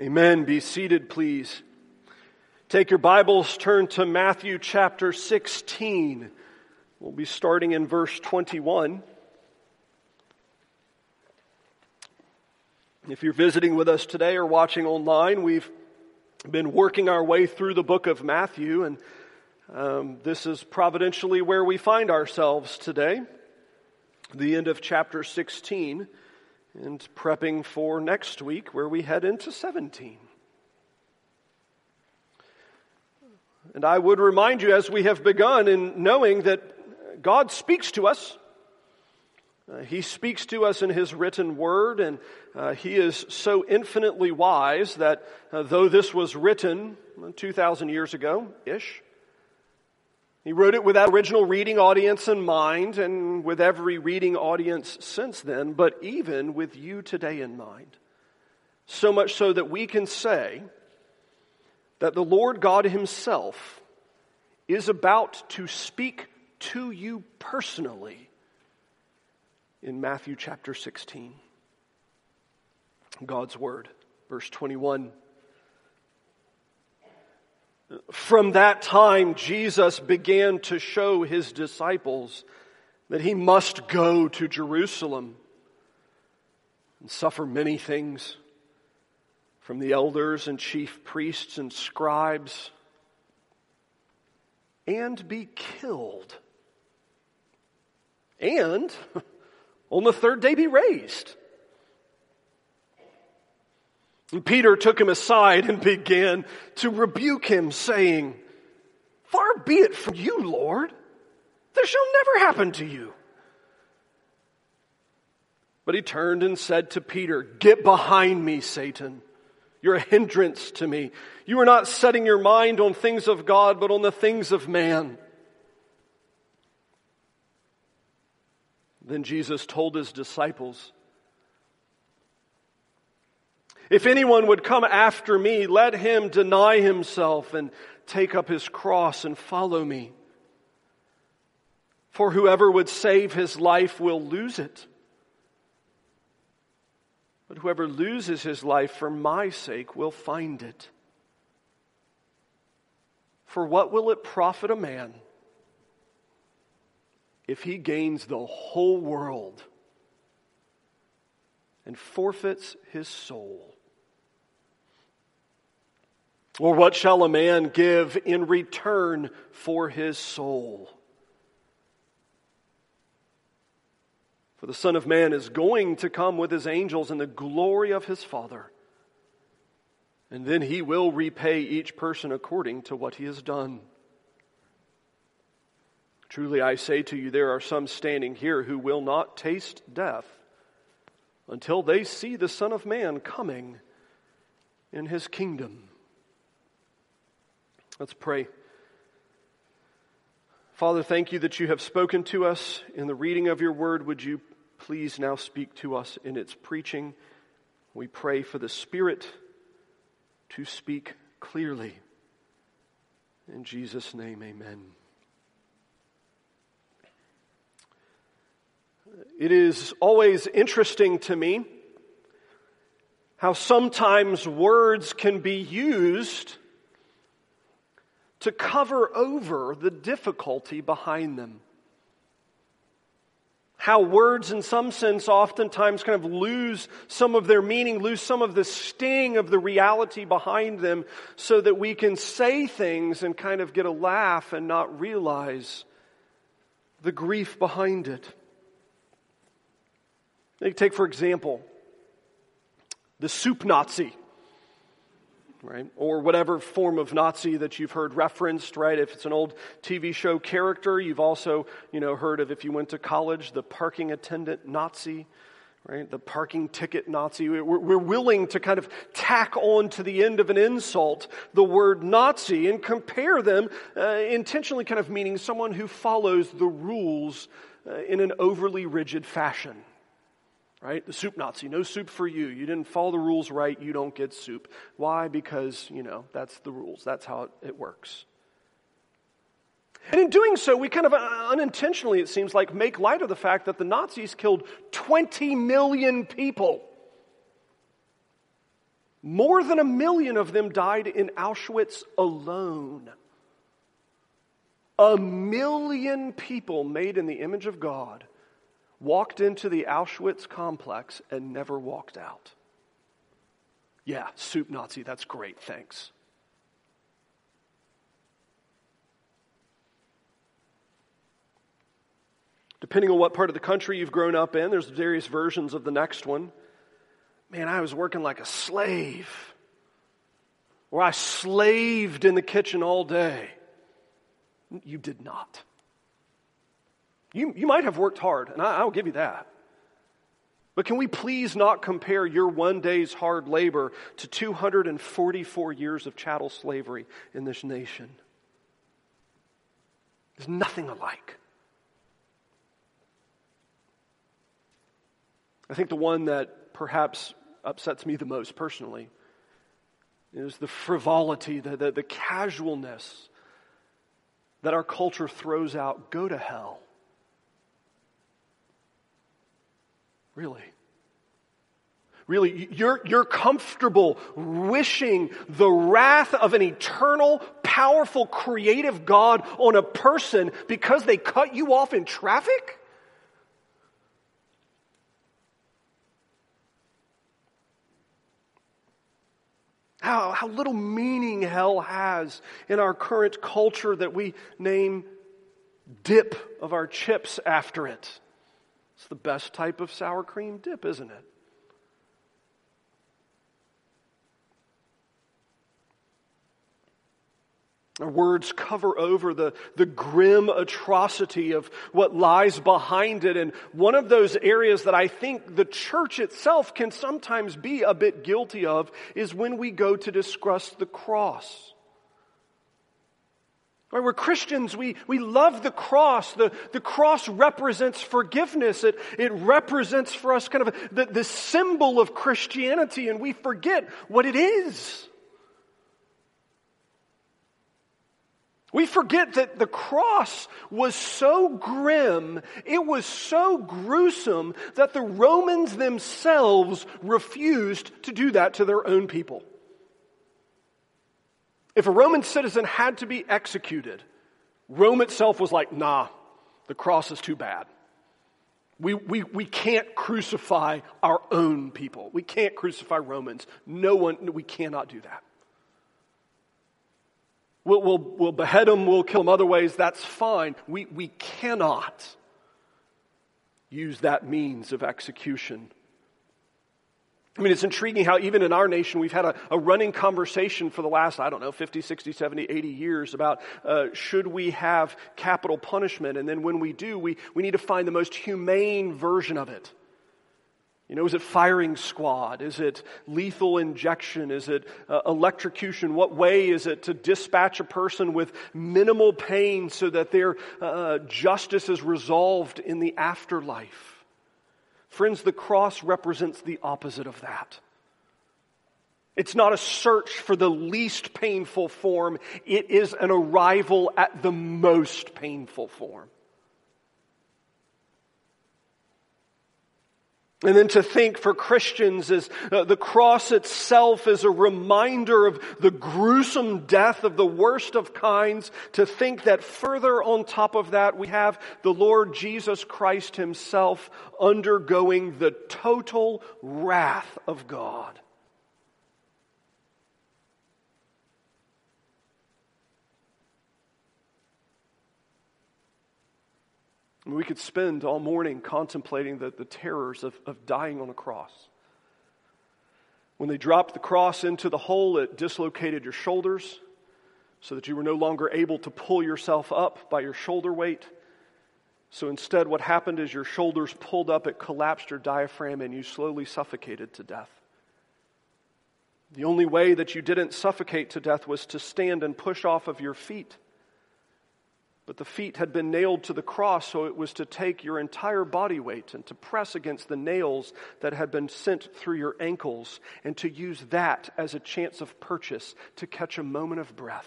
Amen. Be seated, please. Take your Bibles, turn to Matthew chapter 16. We'll be starting in verse 21. If you're visiting with us today or watching online, we've been working our way through the book of Matthew, and um, this is providentially where we find ourselves today, the end of chapter 16 and prepping for next week where we head into 17. And I would remind you, as we have begun, in knowing that God speaks to us. Uh, he speaks to us in His written word, and uh, He is so infinitely wise that uh, though this was written 2,000 years ago ish, he wrote it with that original reading audience in mind and with every reading audience since then, but even with you today in mind. So much so that we can say that the Lord God Himself is about to speak to you personally in Matthew chapter 16. God's Word, verse 21. From that time, Jesus began to show his disciples that he must go to Jerusalem and suffer many things from the elders and chief priests and scribes and be killed. And on the third day be raised. And Peter took him aside and began to rebuke him, saying, Far be it from you, Lord. This shall never happen to you. But he turned and said to Peter, Get behind me, Satan. You're a hindrance to me. You are not setting your mind on things of God, but on the things of man. Then Jesus told his disciples, if anyone would come after me, let him deny himself and take up his cross and follow me. For whoever would save his life will lose it. But whoever loses his life for my sake will find it. For what will it profit a man if he gains the whole world and forfeits his soul? Or what shall a man give in return for his soul? For the Son of Man is going to come with his angels in the glory of his Father. And then he will repay each person according to what he has done. Truly I say to you, there are some standing here who will not taste death until they see the Son of Man coming in his kingdom. Let's pray. Father, thank you that you have spoken to us in the reading of your word. Would you please now speak to us in its preaching? We pray for the Spirit to speak clearly. In Jesus' name, amen. It is always interesting to me how sometimes words can be used to cover over the difficulty behind them. How words, in some sense, oftentimes kind of lose some of their meaning, lose some of the sting of the reality behind them, so that we can say things and kind of get a laugh and not realize the grief behind it. Take, for example, the soup Nazi right? Or whatever form of Nazi that you've heard referenced, right? If it's an old TV show character, you've also, you know, heard of if you went to college, the parking attendant Nazi, right? The parking ticket Nazi. We're, willing to kind of tack on to the end of an insult the word Nazi and compare them, uh, intentionally kind of meaning someone who follows the rules uh, in an overly rigid fashion right? The soup Nazi, no soup for you. You didn't follow the rules right, you don't get soup. Why? Because, you know, that's the rules. That's how it, works. And in doing so, we kind of uh, unintentionally, it seems like, make light of the fact that the Nazis killed 20 million people. More than a million of them died in Auschwitz alone. A million people made in the image of God walked into the Auschwitz complex and never walked out. Yeah, soup Nazi, that's great, thanks. Depending on what part of the country you've grown up in, there's various versions of the next one. Man, I was working like a slave. Or I slaved in the kitchen all day. You did not. You, you might have worked hard, and I, I'll give you that. But can we please not compare your one day's hard labor to 244 years of chattel slavery in this nation? There's nothing alike. I think the one that perhaps upsets me the most personally is the frivolity, the, the, the casualness that our culture throws out go to hell. Really? Really, you're, you're comfortable wishing the wrath of an eternal, powerful, creative God on a person because they cut you off in traffic? How, how little meaning hell has in our current culture that we name dip of our chips after it. It's the best type of sour cream dip, isn't it? Our words cover over the, the grim atrocity of what lies behind it. And one of those areas that I think the church itself can sometimes be a bit guilty of is when we go to discuss the cross. Right, we're Christians. We, we love the cross. The, the cross represents forgiveness. It, it represents for us kind of the, the symbol of Christianity, and we forget what it is. We forget that the cross was so grim, it was so gruesome that the Romans themselves refused to do that to their own people. If a Roman citizen had to be executed, Rome itself was like, nah, the cross is too bad. We, we, we can't crucify our own people. We can't crucify Romans. No one, we cannot do that. We'll, we'll, we'll behead them, we'll kill them other ways, that's fine. We, we cannot use that means of execution. I mean, it's intriguing how even in our nation we've had a, a, running conversation for the last, I don't know, 50, 60, 70, 80 years about uh, should we have capital punishment? And then when we do, we, we need to find the most humane version of it. You know, is it firing squad? Is it lethal injection? Is it uh, electrocution? What way is it to dispatch a person with minimal pain so that their uh, justice is resolved in the afterlife? Friends, the cross represents the opposite of that. It's not a search for the least painful form, it is an arrival at the most painful form. And then to think for Christians is uh, the cross itself is a reminder of the gruesome death of the worst of kinds. To think that further on top of that, we have the Lord Jesus Christ himself undergoing the total wrath of God. We could spend all morning contemplating the, the terrors of, of dying on a cross. When they dropped the cross into the hole, it dislocated your shoulders so that you were no longer able to pull yourself up by your shoulder weight. So instead, what happened is your shoulders pulled up, it collapsed your diaphragm, and you slowly suffocated to death. The only way that you didn't suffocate to death was to stand and push off of your feet. But the feet had been nailed to the cross, so it was to take your entire body weight and to press against the nails that had been sent through your ankles and to use that as a chance of purchase to catch a moment of breath.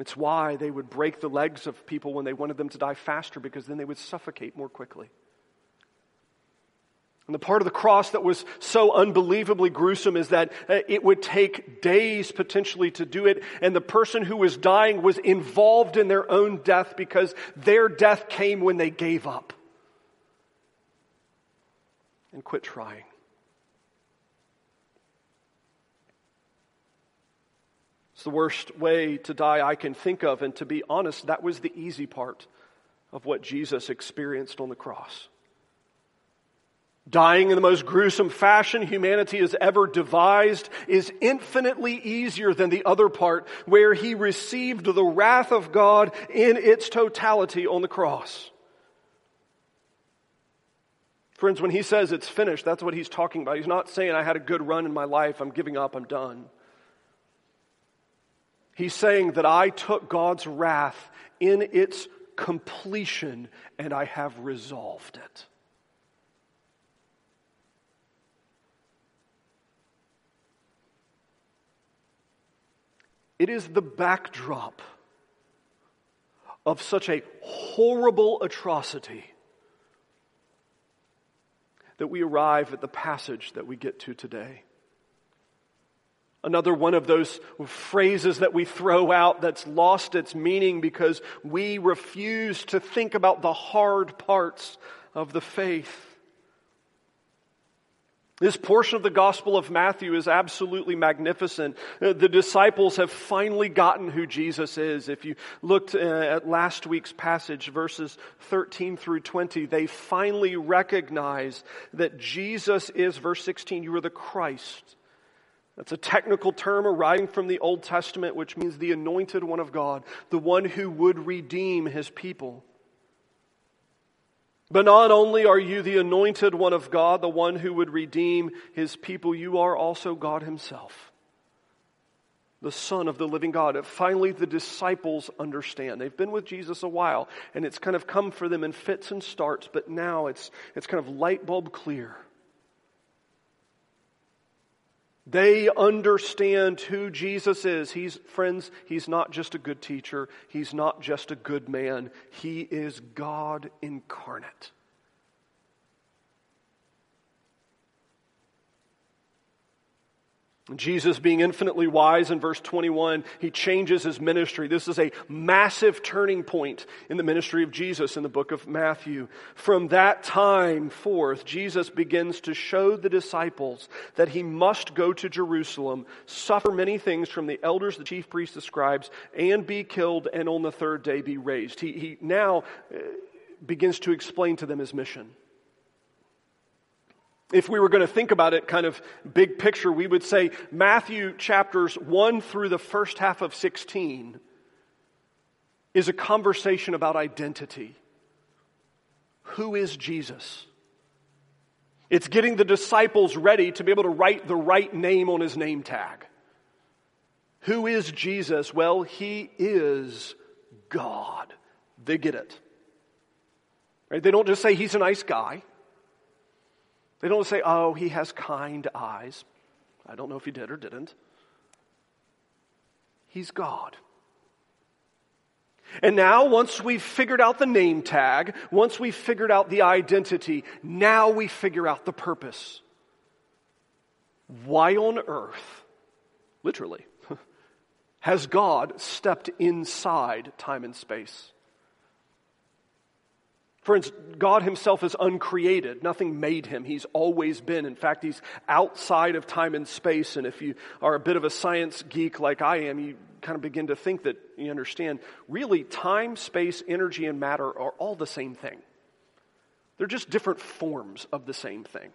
It's why they would break the legs of people when they wanted them to die faster because then they would suffocate more quickly. And the part of the cross that was so unbelievably gruesome is that uh, it would take days potentially to do it, and the person who was dying was involved in their own death because their death came when they gave up and quit trying. It's the worst way to die I can think of, and to be honest, that was the easy part of what Jesus experienced on the cross. Dying in the most gruesome fashion humanity has ever devised is infinitely easier than the other part where he received the wrath of God in its totality on the cross. Friends, when he says it's finished, that's what he's talking about. He's not saying, I had a good run in my life, I'm giving up, I'm done. He's saying that I took God's wrath in its completion and I have resolved it. It is the backdrop of such a horrible atrocity that we arrive at the passage that we get to today. Another one of those phrases that we throw out that's lost its meaning because we refuse to think about the hard parts of the faith. This portion of the Gospel of Matthew is absolutely magnificent. Uh, the disciples have finally gotten who Jesus is. If you looked uh, at last week's passage, verses 13 through 20, they finally recognize that Jesus is, verse 16, you are the Christ. That's a technical term arising from the Old Testament, which means the anointed one of God, the one who would redeem his people. But not only are you the anointed one of God, the one who would redeem his people, you are also God himself, the Son of the living God. Finally, the disciples understand. They've been with Jesus a while, and it's kind of come for them in fits and starts, but now it's, it's kind of light bulb clear. They understand who Jesus is. He's, friends, he's not just a good teacher. He's not just a good man. He is God incarnate. Jesus, being infinitely wise in verse 21, he changes his ministry. This is a massive turning point in the ministry of Jesus in the book of Matthew. From that time forth, Jesus begins to show the disciples that he must go to Jerusalem, suffer many things from the elders, the chief priests, the scribes, and be killed, and on the third day be raised. He, he now uh, begins to explain to them his mission if we were going to think about it kind of big picture, we would say Matthew chapters 1 through the first half of 16 is a conversation about identity. Who is Jesus? It's getting the disciples ready to be able to write the right name on his name tag. Who is Jesus? Well, he is God. They get it. Right? They don't just say he's a nice guy. They don't say, oh, he has kind eyes. I don't know if he did or didn't. He's God. And now, once we've figured out the name tag, once we've figured out the identity, now we figure out the purpose. Why on earth, literally, has God stepped inside time and space? Friends, God Himself is uncreated. Nothing made Him. He's always been. In fact, He's outside of time and space. And if you are a bit of a science geek like I am, you kind of begin to think that you understand really time, space, energy, and matter are all the same thing. They're just different forms of the same thing.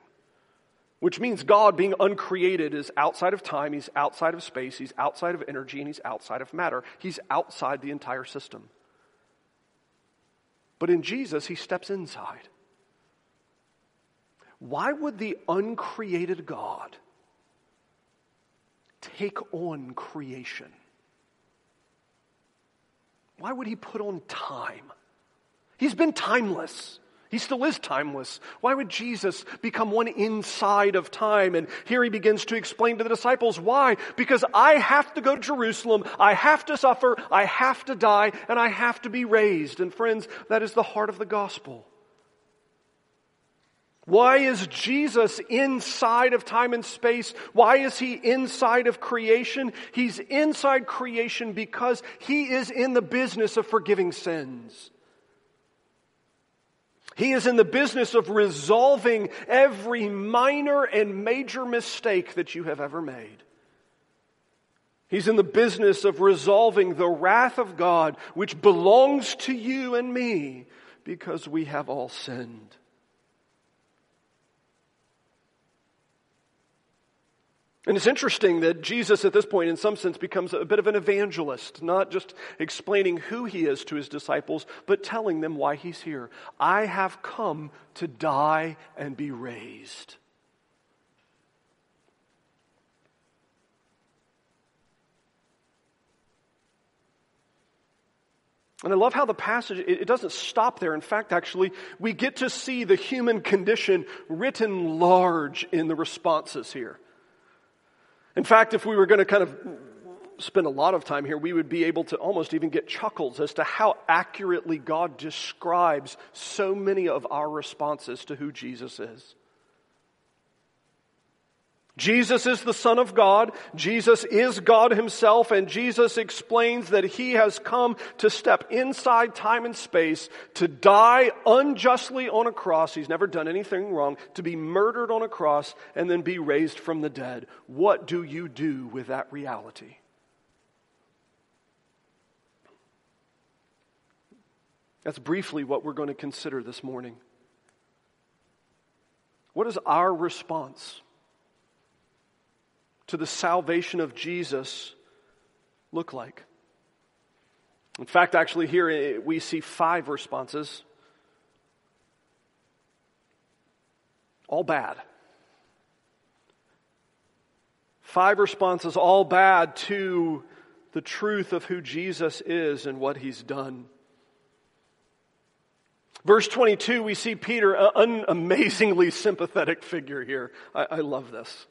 Which means God, being uncreated, is outside of time, He's outside of space, He's outside of energy, and He's outside of matter. He's outside the entire system. But in Jesus, he steps inside. Why would the uncreated God take on creation? Why would he put on time? He's been timeless. He still is timeless. Why would Jesus become one inside of time? And here he begins to explain to the disciples why. Because I have to go to Jerusalem, I have to suffer, I have to die, and I have to be raised. And friends, that is the heart of the gospel. Why is Jesus inside of time and space? Why is he inside of creation? He's inside creation because he is in the business of forgiving sins. He is in the business of resolving every minor and major mistake that you have ever made. He's in the business of resolving the wrath of God, which belongs to you and me because we have all sinned. And it's interesting that Jesus, at this point, in some sense, becomes a bit of an evangelist, not just explaining who he is to his disciples, but telling them why he's here. I have come to die and be raised. And I love how the passage, it doesn't stop there. In fact, actually, we get to see the human condition written large in the responses here. In fact, if we were going to kind of spend a lot of time here, we would be able to almost even get chuckles as to how accurately God describes so many of our responses to who Jesus is. Jesus is the Son of God. Jesus is God Himself, and Jesus explains that He has come to step inside time and space, to die unjustly on a cross. He's never done anything wrong, to be murdered on a cross, and then be raised from the dead. What do you do with that reality? That's briefly what we're going to consider this morning. What is our response? To the salvation of Jesus look like? In fact, actually, here we see five responses, all bad. Five responses, all bad to the truth of who Jesus is and what he's done. Verse 22, we see Peter, an amazingly sympathetic figure here. I, I love this.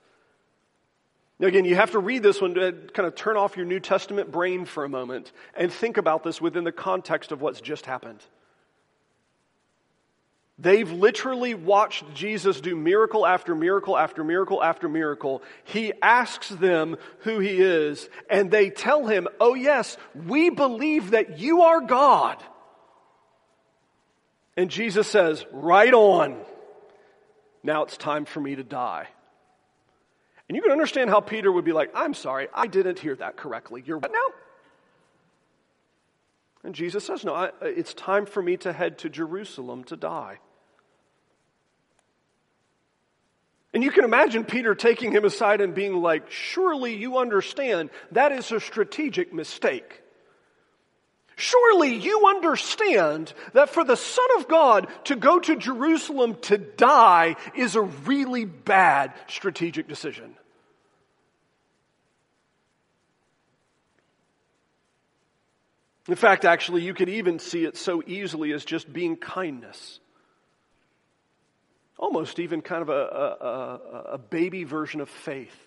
Now, again, you have to read this one to kind of turn off your New Testament brain for a moment and think about this within the context of what's just happened. They've literally watched Jesus do miracle after miracle after miracle after miracle. He asks them who he is, and they tell him, Oh, yes, we believe that you are God. And Jesus says, Right on. Now it's time for me to die. And you can understand how Peter would be like, I'm sorry, I didn't hear that correctly. You're what now? And Jesus says, No, I, uh, it's time for me to head to Jerusalem to die. And you can imagine Peter taking him aside and being like, Surely you understand that is a strategic mistake. Surely you understand that for the Son of God to go to Jerusalem to die is a really bad strategic decision. In fact, actually, you could even see it so easily as just being kindness. Almost even kind of a, a, a baby version of faith.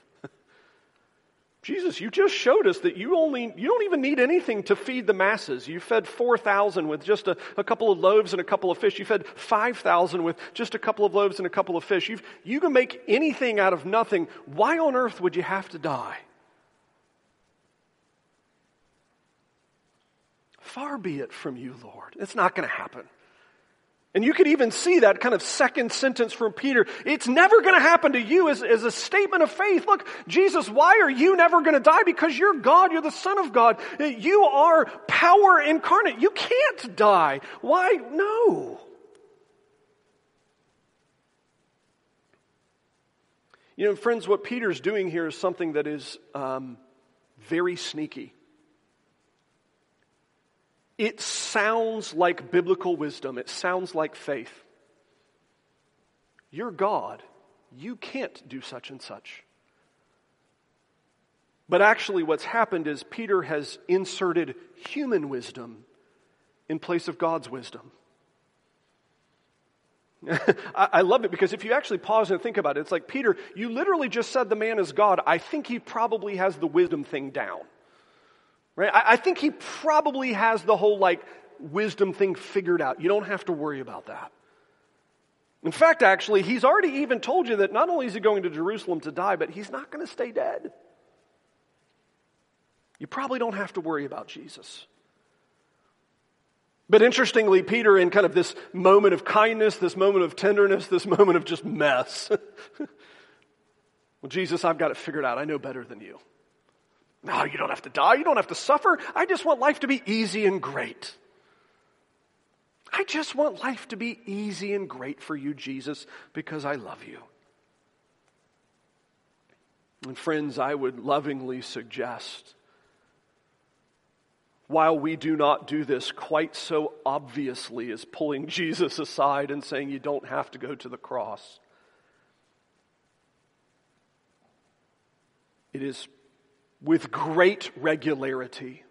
Jesus, you just showed us that you only, you don't even need anything to feed the masses. You fed 4,000 with just a, a, couple of loaves and a couple of fish. You fed 5,000 with just a couple of loaves and a couple of fish. You've, you can make anything out of nothing. Why on earth would you have to die? Far be it from you, Lord. It's not going to happen. And you could even see that kind of second sentence from Peter. It's never going to happen to you as, as a statement of faith. Look, Jesus, why are you never going to die? Because you're God. You're the Son of God. You are power incarnate. You can't die. Why? No. You know, friends, what Peter's doing here is something that is um, very sneaky. It sounds like biblical wisdom, it sounds like faith. You're God. You can't do such and such. But actually, what's happened is Peter has inserted human wisdom in place of God's wisdom. I love it because if you actually pause and think about it, it's like, Peter, you literally just said the man is God. I think he probably has the wisdom thing down. Right? I, I think he probably has the whole like wisdom thing figured out. You don't have to worry about that. In fact, actually, he's already even told you that not only is he going to Jerusalem to die, but he's not going to stay dead. You probably don't have to worry about Jesus. But interestingly, Peter, in kind of this moment of kindness, this moment of tenderness, this moment of just mess, well, Jesus, I've got it figured out. I know better than you. No, you don't have to die. You don't have to suffer. I just want life to be easy and great. I just want life to be easy and great for you, Jesus, because I love you. And friends, I would lovingly suggest, while we do not do this quite so obviously as pulling Jesus aside and saying you don't have to go to the cross, it is with great regularity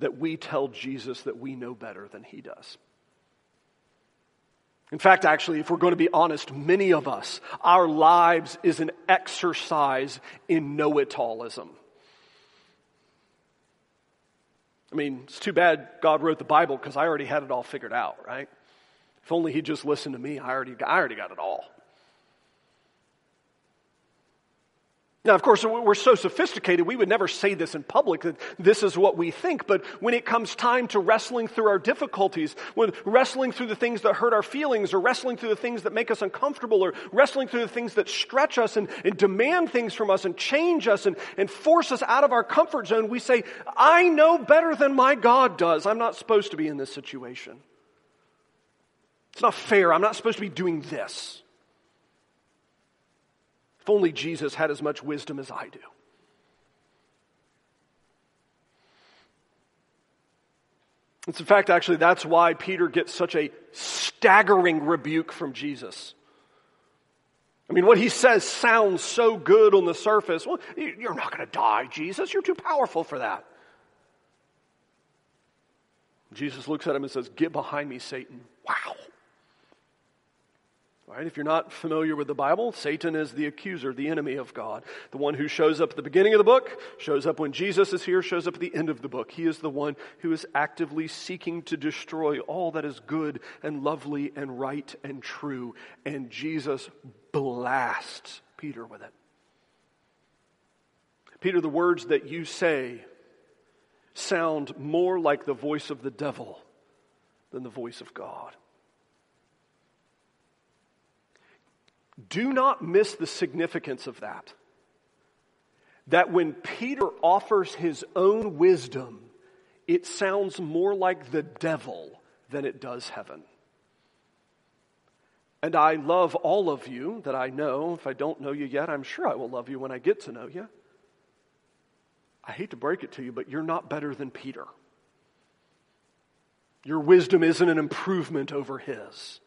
that we tell Jesus that we know better than he does. In fact, actually, if we're going to be honest, many of us, our lives is an exercise in know it allism. I mean, it's too bad God wrote the Bible because I already had it all figured out, right? If only He'd just listened to me, I already, I already got it all. Now, of course, we're so sophisticated, we would never say this in public that this is what we think. But when it comes time to wrestling through our difficulties, when wrestling through the things that hurt our feelings, or wrestling through the things that make us uncomfortable, or wrestling through the things that stretch us and, and demand things from us and change us and, and force us out of our comfort zone, we say, I know better than my God does. I'm not supposed to be in this situation. It's not fair. I'm not supposed to be doing this. If only Jesus had as much wisdom as I do. It's in fact, actually, that's why Peter gets such a staggering rebuke from Jesus. I mean, what he says sounds so good on the surface. Well, you're not going to die, Jesus. You're too powerful for that. Jesus looks at him and says, Get behind me, Satan. Wow. Right? If you're not familiar with the Bible, Satan is the accuser, the enemy of God. The one who shows up at the beginning of the book, shows up when Jesus is here, shows up at the end of the book. He is the one who is actively seeking to destroy all that is good and lovely and right and true. And Jesus blasts Peter with it. Peter, the words that you say sound more like the voice of the devil than the voice of God. Do not miss the significance of that. That when Peter offers his own wisdom, it sounds more like the devil than it does heaven. And I love all of you that I know. If I don't know you yet, I'm sure I will love you when I get to know you. I hate to break it to you, but you're not better than Peter. Your wisdom isn't an improvement over his.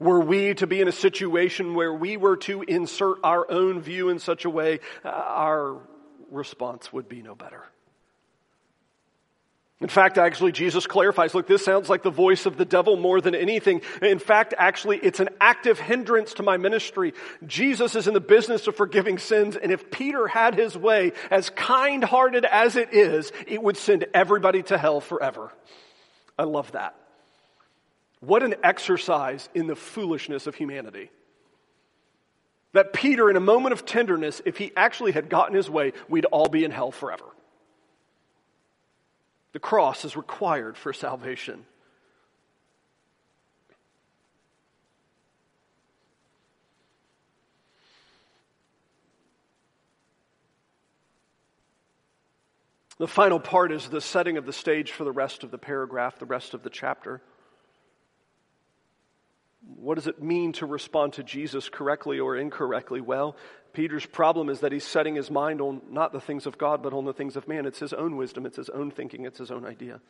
Were we to be in a situation where we were to insert our own view in such a way, uh, our response would be no better. In fact, actually, Jesus clarifies look, this sounds like the voice of the devil more than anything. In fact, actually, it's an active hindrance to my ministry. Jesus is in the business of forgiving sins, and if Peter had his way, as kind hearted as it is, it would send everybody to hell forever. I love that. What an exercise in the foolishness of humanity. That Peter, in a moment of tenderness, if he actually had gotten his way, we'd all be in hell forever. The cross is required for salvation. The final part is the setting of the stage for the rest of the paragraph, the rest of the chapter. What does it mean to respond to Jesus correctly or incorrectly? Well, Peter's problem is that he's setting his mind on not the things of God, but on the things of man. It's his own wisdom, it's his own thinking, it's his own idea.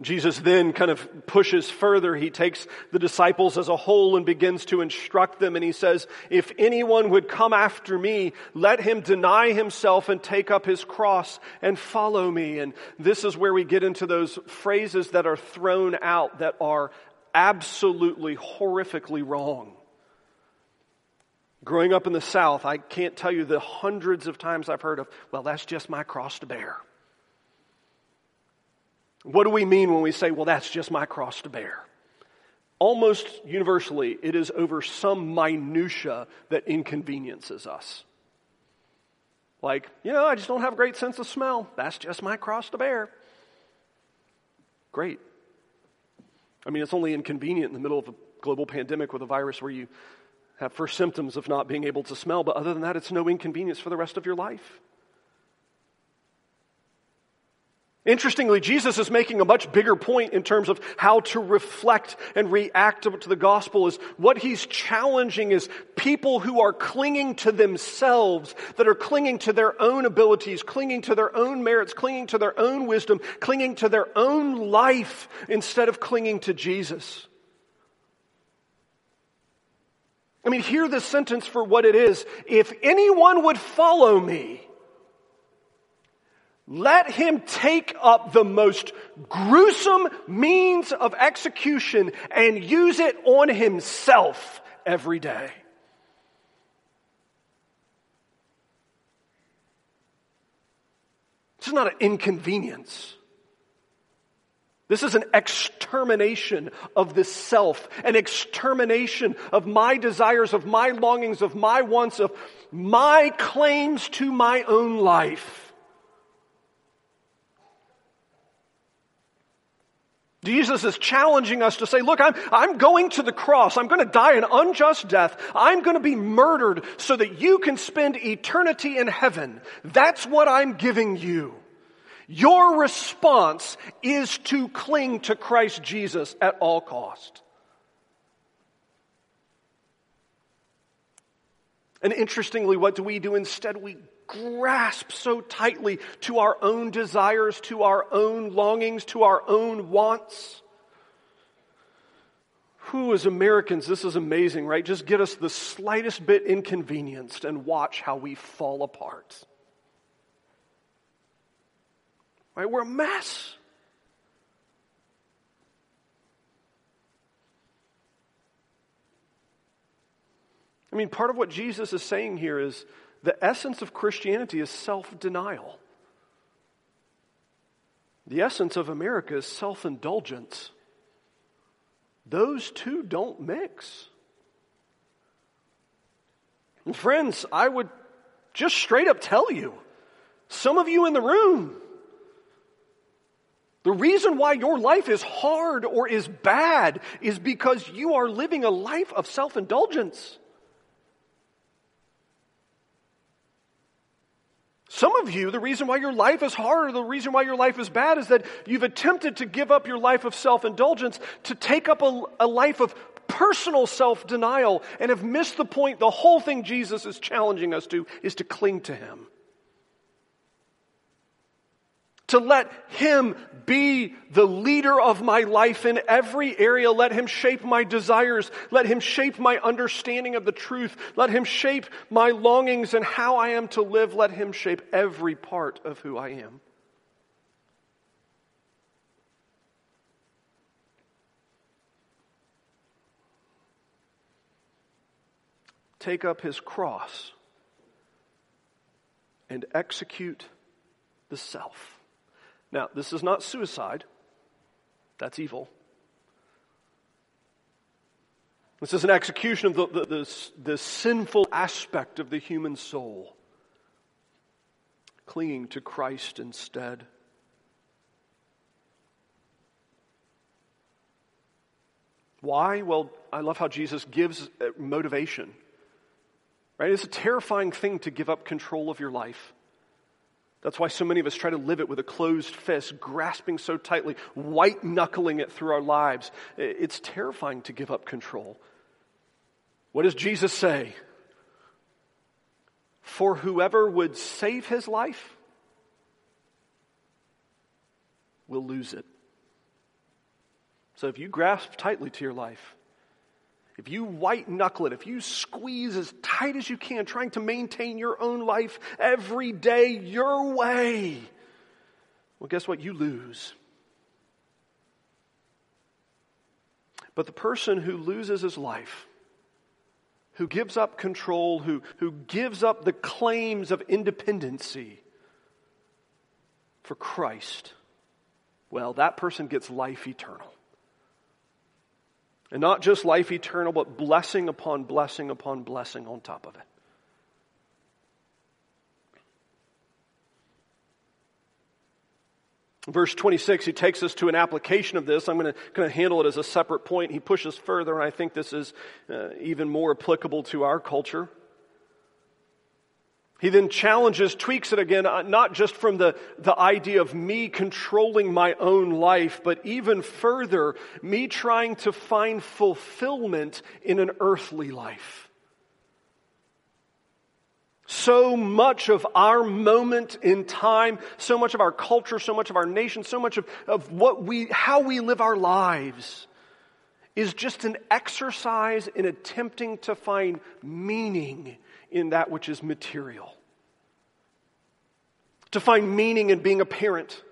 Jesus then kind of pushes further. He takes the disciples as a whole and begins to instruct them. And he says, If anyone would come after me, let him deny himself and take up his cross and follow me. And this is where we get into those phrases that are thrown out that are absolutely horrifically wrong. Growing up in the South, I can't tell you the hundreds of times I've heard of, well, that's just my cross to bear. What do we mean when we say, well, that's just my cross to bear? Almost universally, it is over some minutia that inconveniences us. Like, you know, I just don't have a great sense of smell. That's just my cross to bear. Great. I mean, it's only inconvenient in the middle of a global pandemic with a virus where you have first symptoms of not being able to smell, but other than that, it's no inconvenience for the rest of your life. Interestingly, Jesus is making a much bigger point in terms of how to reflect and react to the gospel is what he's challenging is people who are clinging to themselves, that are clinging to their own abilities, clinging to their own merits, clinging to their own wisdom, clinging to their own life instead of clinging to Jesus. I mean, hear this sentence for what it is. If anyone would follow me, let him take up the most gruesome means of execution and use it on himself every day. This is not an inconvenience. This is an extermination of the self, an extermination of my desires, of my longings, of my wants, of my claims to my own life. Jesus is challenging us to say, look, I'm, I'm going to the cross. I'm going to die an unjust death. I'm going to be murdered so that you can spend eternity in heaven. That's what I'm giving you. Your response is to cling to Christ Jesus at all cost. And interestingly, what do we do instead? We grasp so tightly to our own desires, to our own longings, to our own wants. Who, as Americans, this is amazing, right? Just get us the slightest bit inconvenienced and watch how we fall apart. Right? We're a mess. I mean, part of what Jesus is saying here is the essence of Christianity is self denial. The essence of America is self indulgence. Those two don't mix. And friends, I would just straight up tell you, some of you in the room, the reason why your life is hard or is bad is because you are living a life of self indulgence. Some of you, the reason why your life is hard or the reason why your life is bad is that you've attempted to give up your life of self indulgence to take up a, a life of personal self denial and have missed the point. The whole thing Jesus is challenging us to is to cling to Him to let Him be the leader of my life in every area. Let Him shape my desires. Let Him shape my understanding of the truth. Let Him shape my longings and how I am to live. Let Him shape every part of who I am. Take up His cross and execute the self. Now, this is not suicide, that's evil. This is an execution of the, the, the, the sinful aspect of the human soul, clinging to Christ instead. Why? Well, I love how Jesus gives uh, motivation. Right? It's a terrifying thing to give up control of your life. That's why so many of us try to live it with a closed fist, grasping so tightly, white knuckling it through our lives. It's terrifying to give up control. What does Jesus say? For whoever would save his life will lose it. So if you grasp tightly to your life, if you white knuckle it, if you squeeze as tight as you can, trying to maintain your own life every day your way, well, guess what? You lose. But the person who loses his life, who gives up control, who, who gives up the claims of independency for Christ, well, that person gets life eternal. And not just life eternal, but blessing upon blessing upon blessing on top of it. Verse 26, he takes us to an application of this. I'm going to kind of handle it as a separate point. He pushes further, and I think this is uh, even more applicable to our culture. He then challenges, tweaks it again, uh, not just from the, the idea of me controlling my own life, but even further, me trying to find fulfillment in an earthly life. So much of our moment in time, so much of our culture, so much of our nation, so much of, of what we, how we live our lives is just an exercise in attempting to find meaning in that which is material. To find meaning in being a parent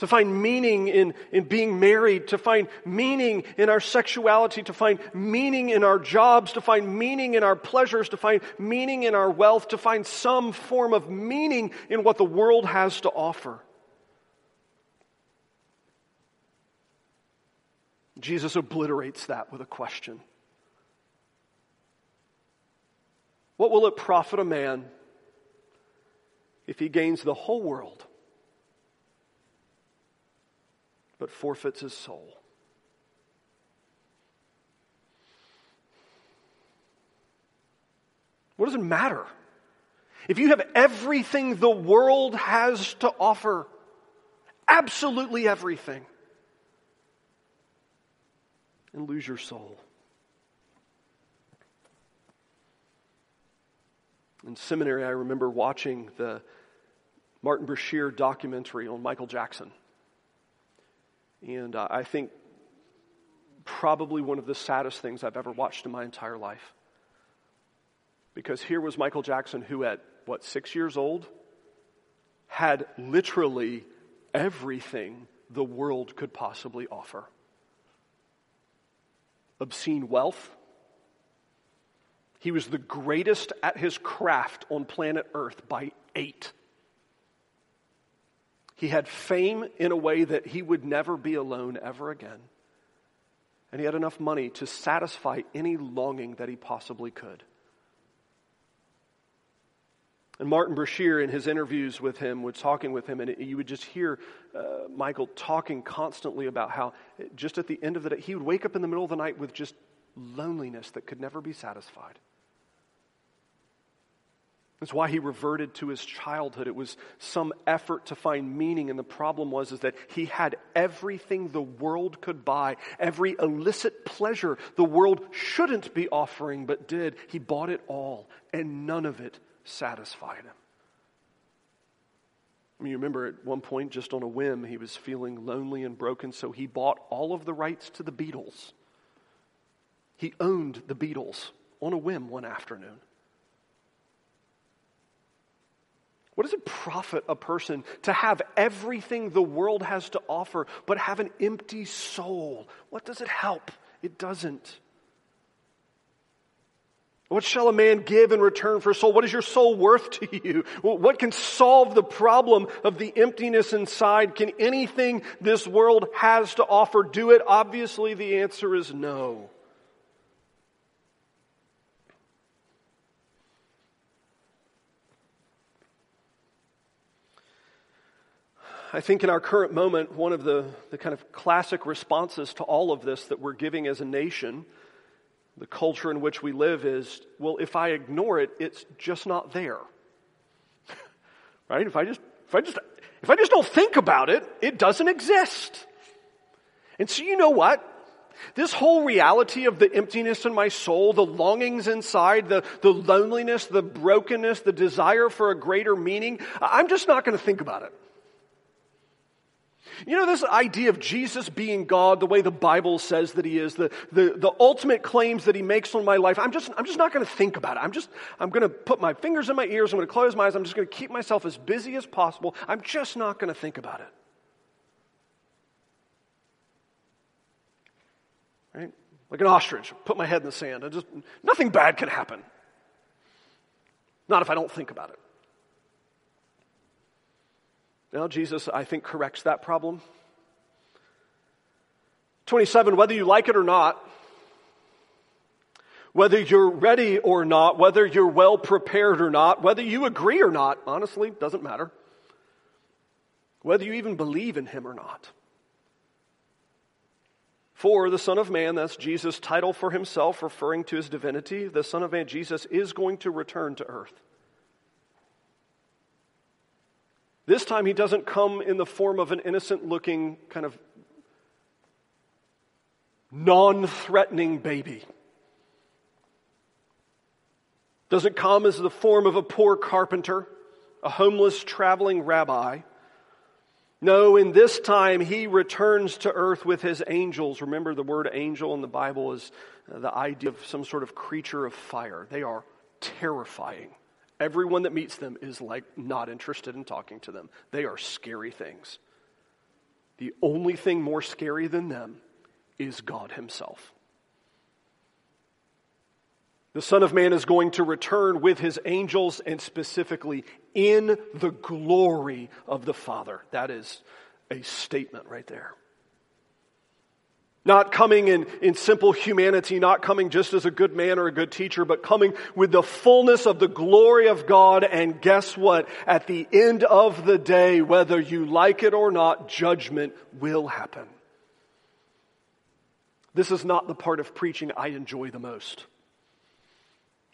to find meaning in, in being married, to find meaning in our sexuality, to find meaning in our jobs, to find meaning in our pleasures, to find meaning in our wealth, to find some form of meaning in what the world has to offer. Jesus obliterates that with a question What will it profit a man if he gains the whole world? but forfeits his soul. What does it matter? If you have everything the world has to offer, absolutely everything, and lose your soul. In seminary, I remember watching the Martin Bashir documentary on Michael Jackson. And uh, I think probably one of the saddest things I've ever watched in my entire life. Because here was Michael Jackson, who at what, six years old, had literally everything the world could possibly offer obscene wealth. He was the greatest at his craft on planet Earth by eight. He had fame in a way that he would never be alone ever again. And he had enough money to satisfy any longing that he possibly could. And Martin Bashir, in his interviews with him, was talking with him, and you would just hear uh, Michael talking constantly about how, just at the end of the day, he would wake up in the middle of the night with just loneliness that could never be satisfied. That's why he reverted to his childhood. It was some effort to find meaning, and the problem was is that he had everything the world could buy, every illicit pleasure the world shouldn't be offering, but did. He bought it all, and none of it satisfied him. I mean, you remember at one point, just on a whim, he was feeling lonely and broken, so he bought all of the rights to the Beatles. He owned the Beatles on a whim one afternoon. What does it profit a person to have everything the world has to offer, but have an empty soul? What does it help? It doesn't. What shall a man give in return for soul? What is your soul worth to you? What can solve the problem of the emptiness inside? Can anything this world has to offer do it? Obviously, the answer is no. I think in our current moment, one of the, the kind of classic responses to all of this that we're giving as a nation, the culture in which we live, is well, if I ignore it, it's just not there. right? If I just, if I just, if I just don't think about it, it doesn't exist. And so you know what? This whole reality of the emptiness in my soul, the longings inside, the, the loneliness, the brokenness, the desire for a greater meaning, I'm just not going to think about it. You know, this idea of Jesus being God, the way the Bible says that he is, the, the, the ultimate claims that he makes on my life, I'm just, I'm just not going to think about it. I'm just, I'm going to put my fingers in my ears. I'm going to close my eyes. I'm just going to keep myself as busy as possible. I'm just not going to think about it. Right? Like an ostrich, put my head in the sand. I just, nothing bad can happen. Not if I don't think about it. Now, Jesus, I think, corrects that problem. 27, whether you like it or not, whether you're ready or not, whether you're well prepared or not, whether you agree or not, honestly, doesn't matter. Whether you even believe in him or not. For the Son of Man, that's Jesus' title for himself, referring to his divinity, the Son of Man, Jesus, is going to return to earth. This time he doesn't come in the form of an innocent looking, kind of non threatening baby. Doesn't come as the form of a poor carpenter, a homeless traveling rabbi. No, in this time he returns to earth with his angels. Remember, the word angel in the Bible is uh, the idea of some sort of creature of fire. They are terrifying. Everyone that meets them is like not interested in talking to them. They are scary things. The only thing more scary than them is God Himself. The Son of Man is going to return with his angels and specifically in the glory of the Father. That is a statement right there. Not coming in, in simple humanity, not coming just as a good man or a good teacher, but coming with the fullness of the glory of God. And guess what? At the end of the day, whether you like it or not, judgment will happen. This is not the part of preaching I enjoy the most.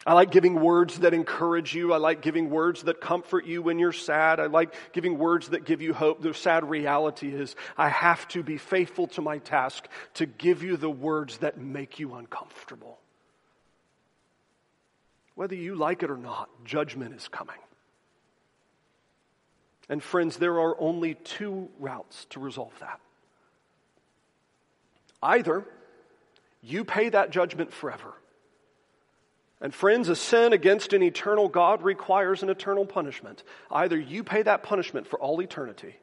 I like giving words that encourage you. I like giving words that comfort you when you're sad. I like giving words that give you hope. The sad reality is I have to be faithful to my task to give you the words that make you uncomfortable. Whether you like it or not, judgment is coming. And friends, there are only two routes to resolve that. Either you pay that judgment forever and friends, a sin against an eternal God requires an eternal punishment. Either you pay that punishment for all eternity,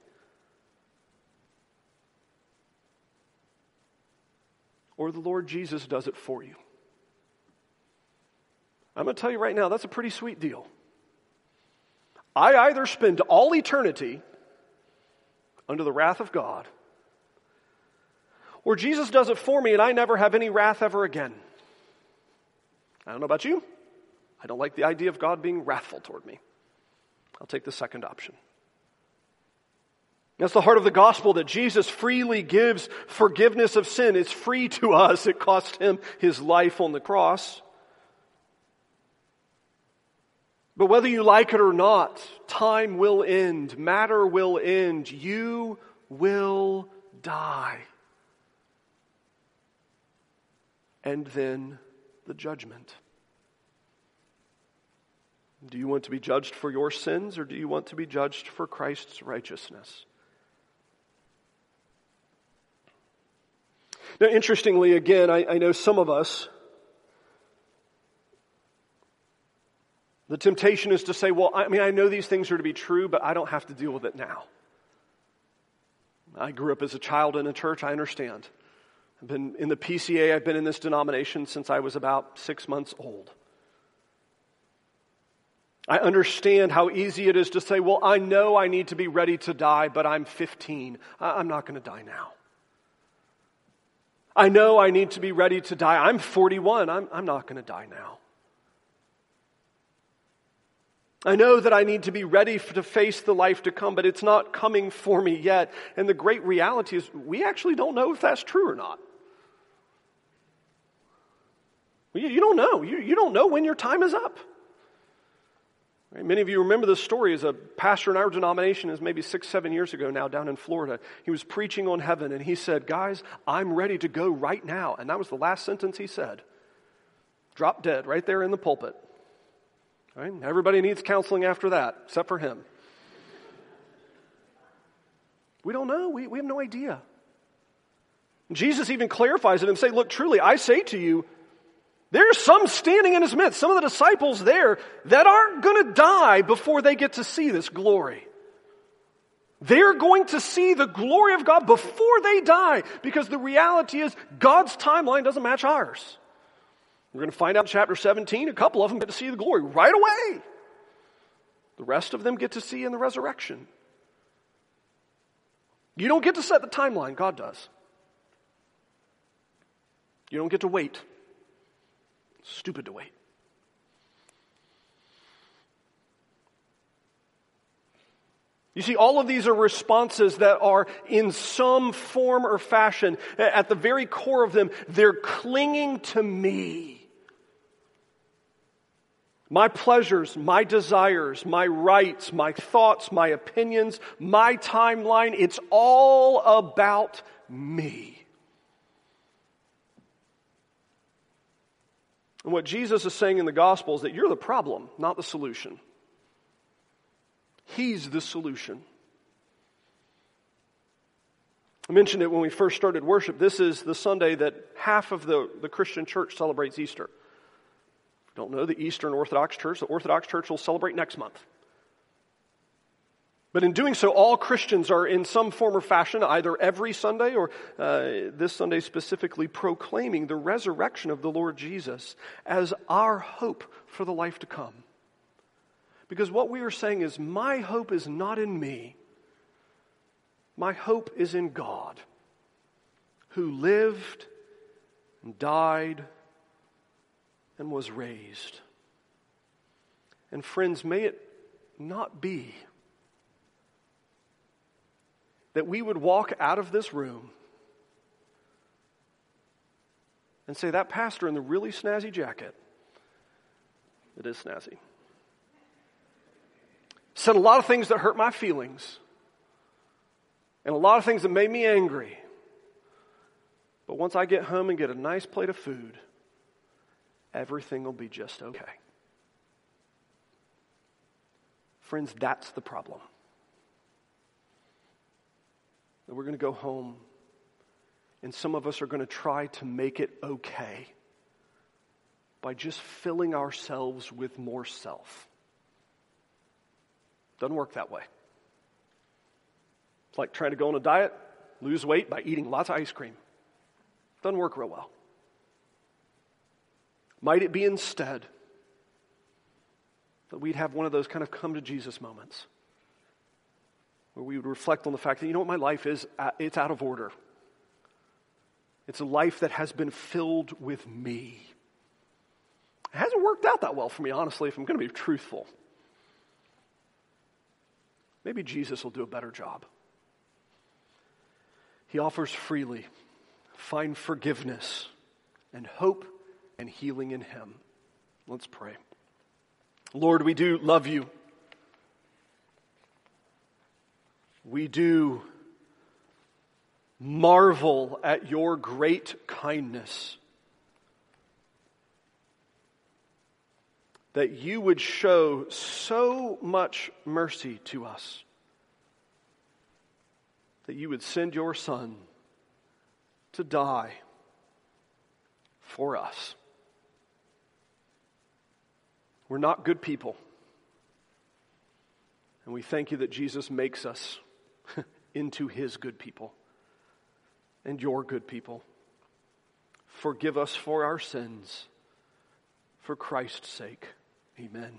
or the Lord Jesus does it for you. I'm going to tell you right now, that's a pretty sweet deal. I either spend all eternity under the wrath of God, or Jesus does it for me and I never have any wrath ever again. I don't know about you. I don't like the idea of God being wrathful toward me. I'll take the second option. That's the heart of the gospel that Jesus freely gives forgiveness of sin. It's free to us. It cost him his life on the cross. But whether you like it or not, time will end, matter will end, you will die. And then the judgment. Do you want to be judged for your sins or do you want to be judged for Christ's righteousness? Now, interestingly, again, I, I know some of us, the temptation is to say, well, I mean, I know these things are to be true, but I don't have to deal with it now. I grew up as a child in a church, I understand. I've been in the PCA, I've been in this denomination since I was about six months old. I understand how easy it is to say, well, I know I need to be ready to die, but I'm 15. I'm not going to die now. I know I need to be ready to die. I'm 41. I'm, I'm not going to die now. I know that I need to be ready to face the life to come, but it's not coming for me yet. And the great reality is, we actually don't know if that's true or not. You, don't know. You, you don't know when your time is up. Many of you remember this story as a pastor in our denomination is maybe six, seven years ago now down in Florida. He was preaching on heaven and he said, Guys, I'm ready to go right now. And that was the last sentence he said. Drop dead right there in the pulpit. Right? Everybody needs counseling after that, except for him. We don't know. We, we have no idea. Jesus even clarifies it and say, look, truly, I say to you, there's some standing in his midst, some of the disciples there that aren't going to die before they get to see this glory. They're going to see the glory of God before they die because the reality is God's timeline doesn't match ours. We're going to find out in chapter 17, a couple of them get to see the glory right away. The rest of them get to see in the resurrection. You don't get to set the timeline, God does. You don't get to wait. stupid to wait. You see, all of these are responses that are in some form or fashion, at the very core of them, they're clinging to me. My pleasures, my desires, my rights, my thoughts, my opinions, my timeline, it's all about me. And what Jesus is saying in the gospel is that you're the problem, not the solution. He's the solution. I mentioned it when we first started worship. This is the Sunday that half of the, the Christian church celebrates Easter. Don't know the Eastern Orthodox Church. The Orthodox Church will celebrate next month. But in doing so, all Christians are in some form or fashion, either every Sunday or uh, this Sunday specifically, proclaiming the resurrection of the Lord Jesus as our hope for the life to come. Because what we are saying is, my hope is not in me, my hope is in God, who lived and died and was raised. And friends, may it not be that we would walk out of this room and say, That pastor in the really snazzy jacket, it is snazzy, said a lot of things that hurt my feelings and a lot of things that made me angry. But once I get home and get a nice plate of food, everything will be just okay. Friends, that's the problem. That we're going to go home, and some of us are going to try to make it okay by just filling ourselves with more self. Doesn't work that way. It's like trying to go on a diet, lose weight by eating lots of ice cream. Doesn't work real well. Might it be instead that we'd have one of those kind of come to Jesus moments where we would reflect on the fact that, you know what, my life is, it's out of order. It's a life that has been filled with me. It hasn't worked out that well for me, honestly, if I'm going to be truthful. Maybe Jesus will do a better job. He offers freely, find forgiveness and hope and healing in Him. Let's pray. Lord, we do love you. We do marvel at your great kindness. That you would show so much mercy to us. That you would send your Son to die for us. We're not good people. And we thank you that Jesus makes us into his good people and your good people. Forgive us for our sins for Christ's sake. Amen.